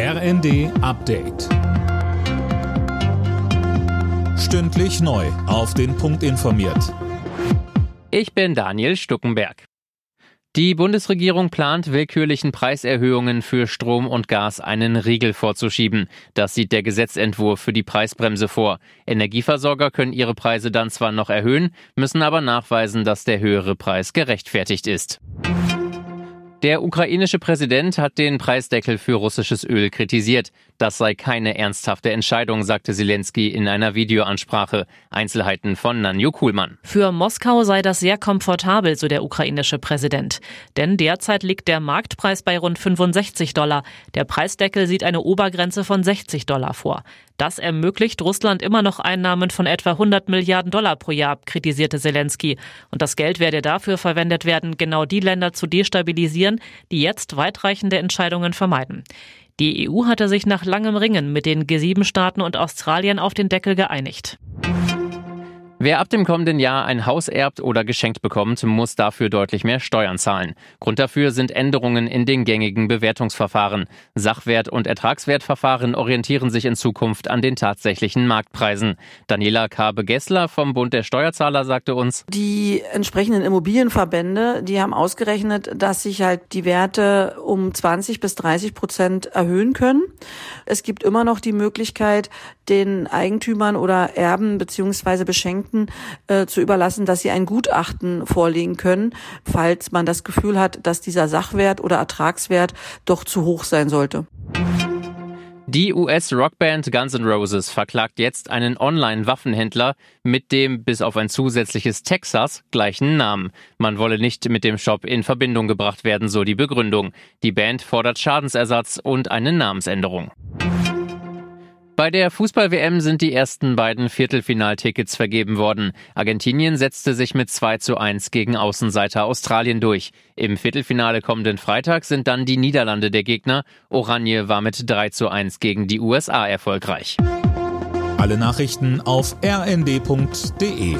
RND Update. Stündlich neu. Auf den Punkt informiert. Ich bin Daniel Stuckenberg. Die Bundesregierung plant, willkürlichen Preiserhöhungen für Strom und Gas einen Riegel vorzuschieben. Das sieht der Gesetzentwurf für die Preisbremse vor. Energieversorger können ihre Preise dann zwar noch erhöhen, müssen aber nachweisen, dass der höhere Preis gerechtfertigt ist. Der ukrainische Präsident hat den Preisdeckel für russisches Öl kritisiert. Das sei keine ernsthafte Entscheidung, sagte Zelensky in einer Videoansprache. Einzelheiten von Nanju Kuhlmann. Für Moskau sei das sehr komfortabel, so der ukrainische Präsident. Denn derzeit liegt der Marktpreis bei rund 65 Dollar. Der Preisdeckel sieht eine Obergrenze von 60 Dollar vor. Das ermöglicht Russland immer noch Einnahmen von etwa 100 Milliarden Dollar pro Jahr, kritisierte Zelensky. Und das Geld werde dafür verwendet werden, genau die Länder zu destabilisieren, die jetzt weitreichende Entscheidungen vermeiden. Die EU hatte sich nach langem Ringen mit den G7-Staaten und Australien auf den Deckel geeinigt. Wer ab dem kommenden Jahr ein Haus erbt oder geschenkt bekommt, muss dafür deutlich mehr Steuern zahlen. Grund dafür sind Änderungen in den gängigen Bewertungsverfahren. Sachwert- und Ertragswertverfahren orientieren sich in Zukunft an den tatsächlichen Marktpreisen. Daniela Kabe-Gessler vom Bund der Steuerzahler sagte uns, die entsprechenden Immobilienverbände, die haben ausgerechnet, dass sich halt die Werte um 20 bis 30 Prozent erhöhen können. Es gibt immer noch die Möglichkeit, den Eigentümern oder Erben beziehungsweise Beschenkten Beamten äh, zu überlassen, dass sie ein Gutachten vorlegen können, falls man das Gefühl hat, dass dieser Sachwert oder Ertragswert doch zu hoch sein sollte. Die US-Rockband Guns N' Roses verklagt jetzt einen Online-Waffenhändler mit dem bis auf ein zusätzliches Texas gleichen Namen. Man wolle nicht mit dem Shop in Verbindung gebracht werden, so die Begründung. Die Band fordert Schadensersatz und eine Namensänderung. Bei der Fußball-WM sind die ersten beiden Viertelfinaltickets vergeben worden. Argentinien setzte sich mit 2 zu 1 gegen Außenseiter Australien durch. Im Viertelfinale kommenden Freitag sind dann die Niederlande der Gegner. Oranje war mit 3 zu 1 gegen die USA erfolgreich. Alle Nachrichten auf rnd.de